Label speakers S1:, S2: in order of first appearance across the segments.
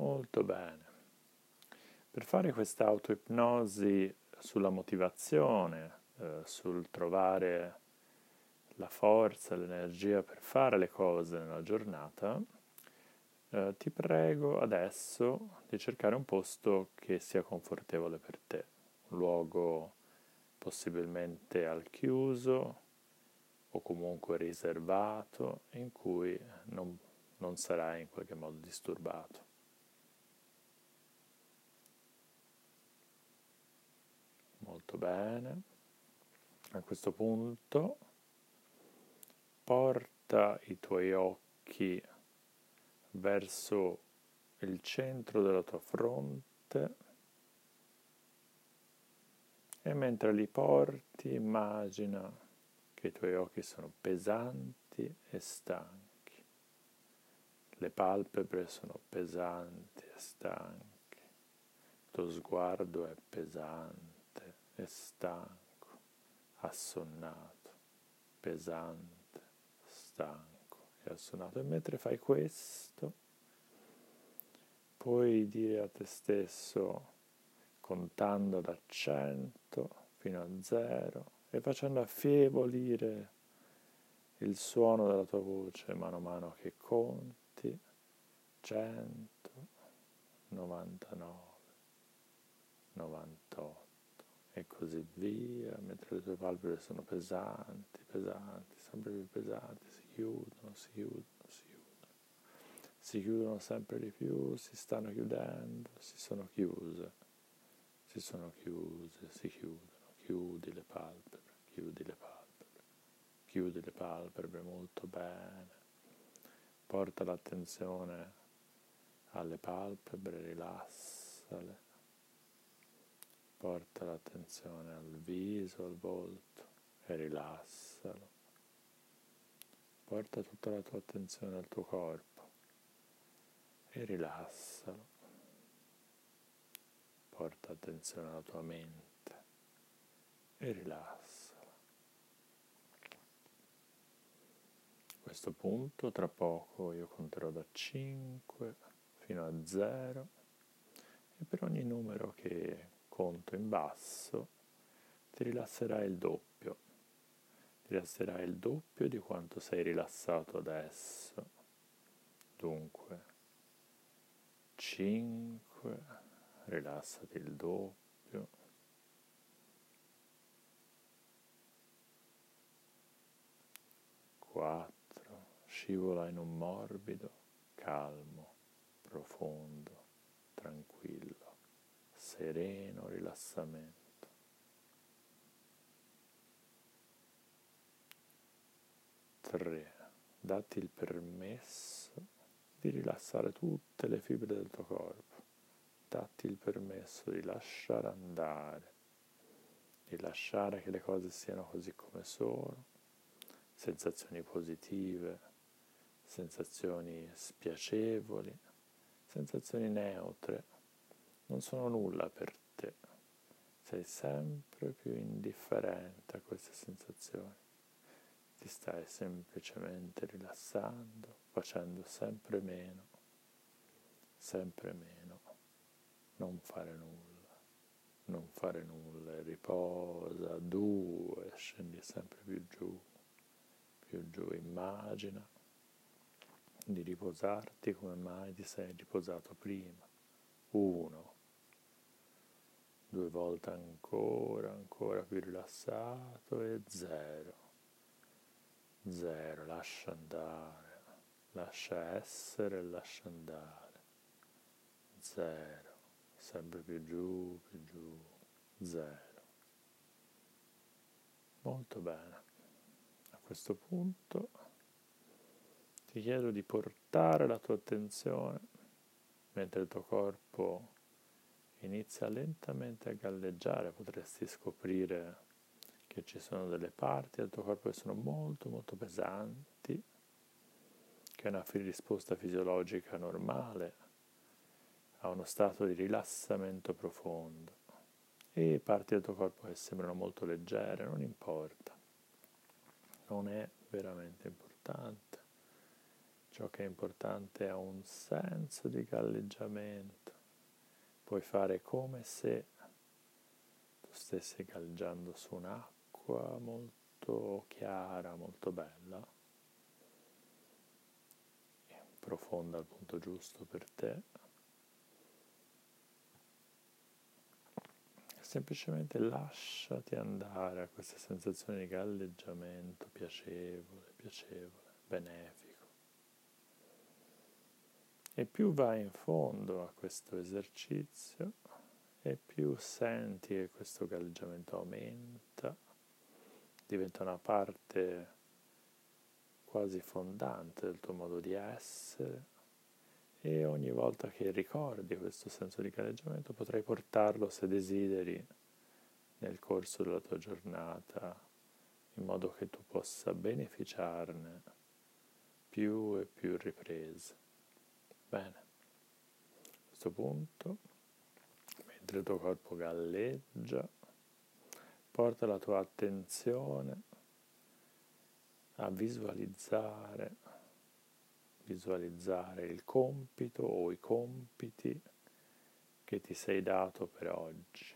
S1: Molto bene. Per fare questa autoipnosi sulla motivazione, eh, sul trovare la forza, l'energia per fare le cose nella giornata, eh, ti prego adesso di cercare un posto che sia confortevole per te, un luogo possibilmente al chiuso o comunque riservato in cui non, non sarai in qualche modo disturbato. Molto bene. A questo punto porta i tuoi occhi verso il centro della tua fronte e mentre li porti immagina che i tuoi occhi sono pesanti e stanchi, le palpebre sono pesanti e stanche, il tuo sguardo è pesante e stanco, assonnato, pesante, stanco e assonnato. E mentre fai questo, puoi dire a te stesso, contando da 100 fino a 0 e facendo affievolire il suono della tua voce mano a mano che conti 100, 99, 98 e così via, mentre le tue palpebre sono pesanti, pesanti, sempre più pesanti, si chiudono, si chiudono, si chiudono, si chiudono sempre di più, si stanno chiudendo, si sono chiuse si sono chiuse, si chiudono, chiudi le palpebre, chiudi le palpebre, chiudi le palpebre molto bene, porta l'attenzione alle palpebre, rilassale, porta l'attenzione al viso, al volto e rilassalo, porta tutta la tua attenzione al tuo corpo e rilassalo porta attenzione alla tua mente e rilassala. A questo punto, tra poco, io conterò da 5 fino a 0 e per ogni numero che conto in basso ti rilasserai il doppio. Ti rilasserai il doppio di quanto sei rilassato adesso. Dunque, 5 rilassati il doppio. Quattro, scivola in un morbido, calmo, profondo, tranquillo, sereno rilassamento. Tre, datti il permesso di rilassare tutte le fibre del tuo corpo. Datti il permesso di lasciare andare, di lasciare che le cose siano così come sono, sensazioni positive, sensazioni spiacevoli, sensazioni neutre, non sono nulla per te, sei sempre più indifferente a queste sensazioni, ti stai semplicemente rilassando, facendo sempre meno, sempre meno. Non fare nulla, non fare nulla, riposa, due, scendi sempre più giù, più giù, immagina di riposarti come mai ti sei riposato prima, uno, due volte ancora, ancora più rilassato e zero, zero, lascia andare, lascia essere lascia andare, zero sempre più giù, più giù, zero. Molto bene. A questo punto ti chiedo di portare la tua attenzione mentre il tuo corpo inizia lentamente a galleggiare, potresti scoprire che ci sono delle parti del tuo corpo che sono molto molto pesanti, che è una risposta fisiologica normale a uno stato di rilassamento profondo e parti del tuo corpo che sembrano molto leggere, non importa, non è veramente importante. Ciò che è importante è un senso di galleggiamento. Puoi fare come se tu stessi galleggiando su un'acqua molto chiara, molto bella, profonda al punto giusto per te. semplicemente lasciati andare a questa sensazione di galleggiamento piacevole, piacevole, benefico. E più vai in fondo a questo esercizio, e più senti che questo galleggiamento aumenta, diventa una parte quasi fondante del tuo modo di essere e ogni volta che ricordi questo senso di galleggiamento potrai portarlo se desideri nel corso della tua giornata in modo che tu possa beneficiarne più e più riprese. Bene, a questo punto, mentre il tuo corpo galleggia, porta la tua attenzione a visualizzare visualizzare il compito o i compiti che ti sei dato per oggi.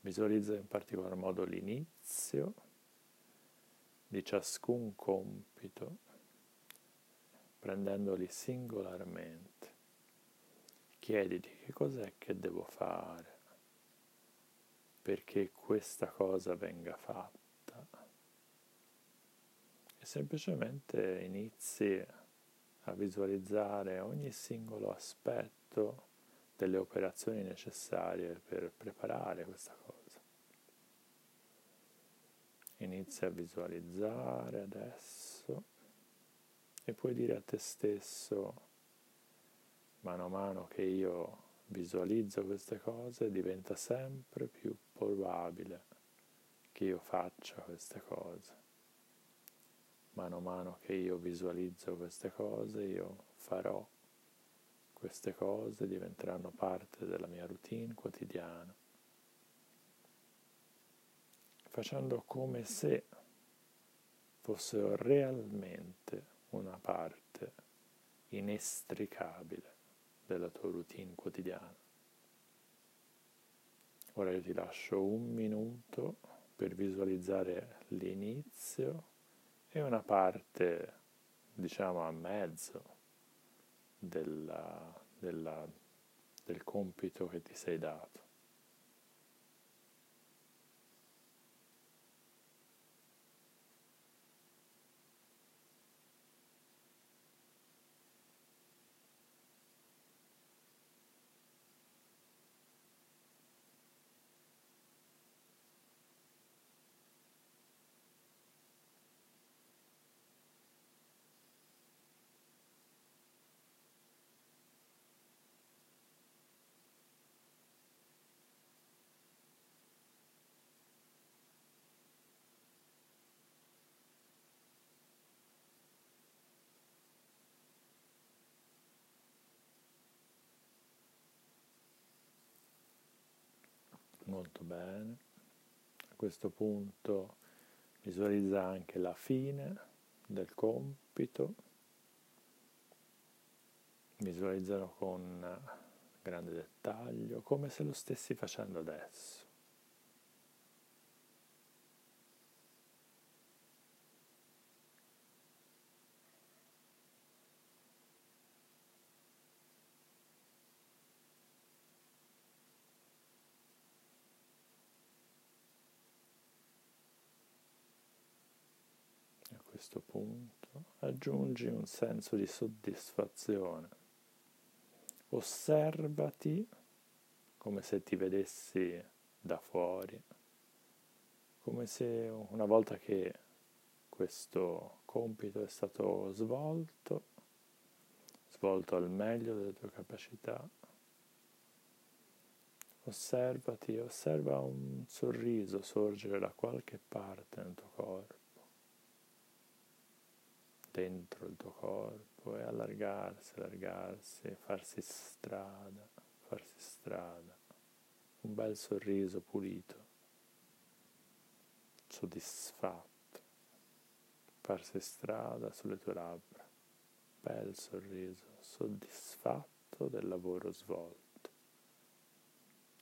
S1: Visualizza in particolar modo l'inizio di ciascun compito, prendendoli singolarmente. Chiediti che cos'è che devo fare perché questa cosa venga fatta e semplicemente inizi a visualizzare ogni singolo aspetto delle operazioni necessarie per preparare questa cosa. Inizi a visualizzare adesso e puoi dire a te stesso, mano a mano che io visualizzo queste cose, diventa sempre più probabile che io faccia queste cose. Mano a mano che io visualizzo queste cose, io farò queste cose, diventeranno parte della mia routine quotidiana, facendo come se fossero realmente una parte inestricabile della tua routine quotidiana. Ora io ti lascio un minuto per visualizzare l'inizio e una parte, diciamo, a mezzo della, della, del compito che ti sei dato. Molto bene. A questo punto visualizza anche la fine del compito. Visualizzalo con grande dettaglio, come se lo stessi facendo adesso. Questo punto aggiungi un senso di soddisfazione. Osservati come se ti vedessi da fuori, come se una volta che questo compito è stato svolto, svolto al meglio delle tue capacità, osservati, osserva un sorriso sorgere da qualche parte nel tuo corpo dentro il tuo corpo e allargarsi, allargarsi, farsi strada, farsi strada, un bel sorriso pulito, soddisfatto, farsi strada sulle tue labbra. bel sorriso, soddisfatto del lavoro svolto,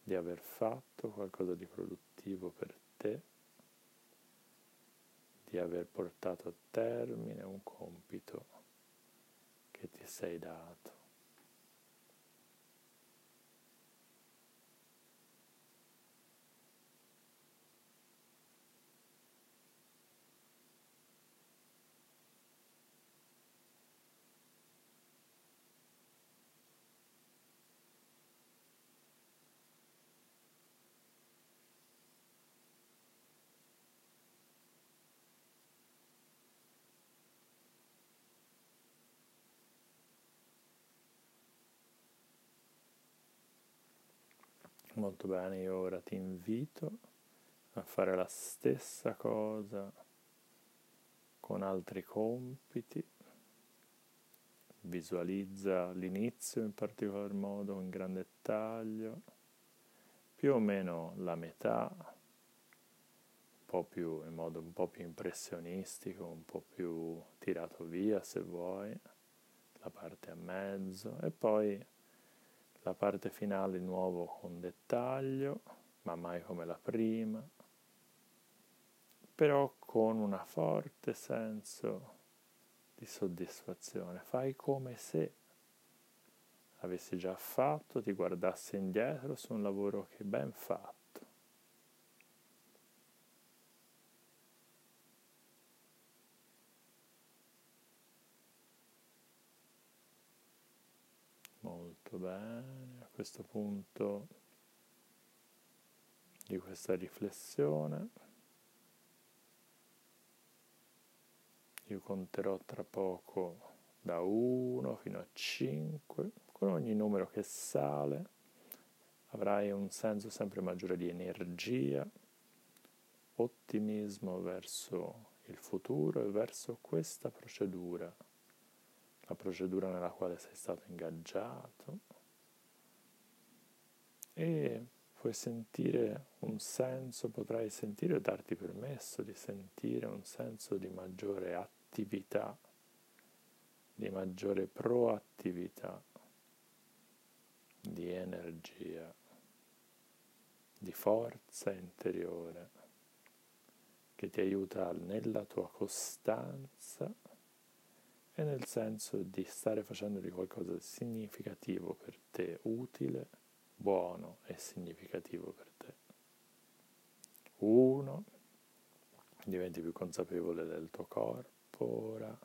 S1: di aver fatto qualcosa di produttivo per te, di aver portato a termine un compito che ti sei dato. Molto bene, io ora ti invito a fare la stessa cosa con altri compiti. Visualizza l'inizio in particolar modo in gran dettaglio, più o meno la metà, più in modo un po' più impressionistico, un po' più tirato via se vuoi, la parte a mezzo e poi la parte finale di nuovo con dettaglio, ma mai come la prima, però con un forte senso di soddisfazione. Fai come se avessi già fatto, ti guardassi indietro su un lavoro che ben fatto. Molto bene, a questo punto di questa riflessione. Io conterò tra poco da 1 fino a 5, con ogni numero che sale avrai un senso sempre maggiore di energia, ottimismo verso il futuro e verso questa procedura la procedura nella quale sei stato ingaggiato e puoi sentire un senso, potrai sentire e darti permesso di sentire un senso di maggiore attività, di maggiore proattività, di energia, di forza interiore che ti aiuta nella tua costanza e nel senso di stare facendo di qualcosa di significativo per te, utile, buono e significativo per te. Uno, diventi più consapevole del tuo corpo ora,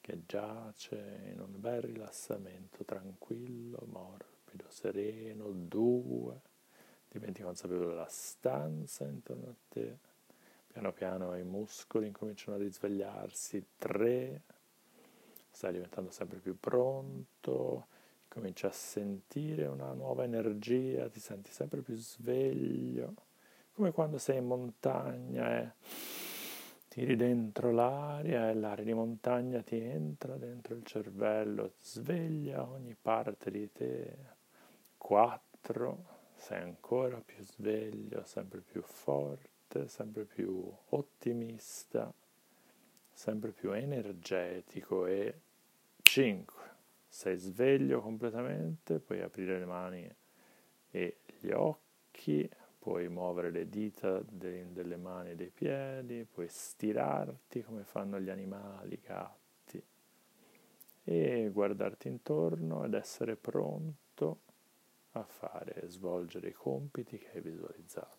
S1: che giace in un bel rilassamento tranquillo, morbido, sereno. Due, diventi consapevole della stanza intorno a te. Piano piano i muscoli incominciano a risvegliarsi. Tre, stai diventando sempre più pronto, cominci a sentire una nuova energia, ti senti sempre più sveglio, come quando sei in montagna e tiri dentro l'aria e l'aria di montagna ti entra dentro il cervello, sveglia ogni parte di te. Quattro, sei ancora più sveglio, sempre più forte, sempre più ottimista, sempre più energetico e 5. Sei sveglio completamente, puoi aprire le mani e gli occhi, puoi muovere le dita delle mani e dei piedi, puoi stirarti come fanno gli animali, i gatti, e guardarti intorno ed essere pronto a fare, svolgere i compiti che hai visualizzato.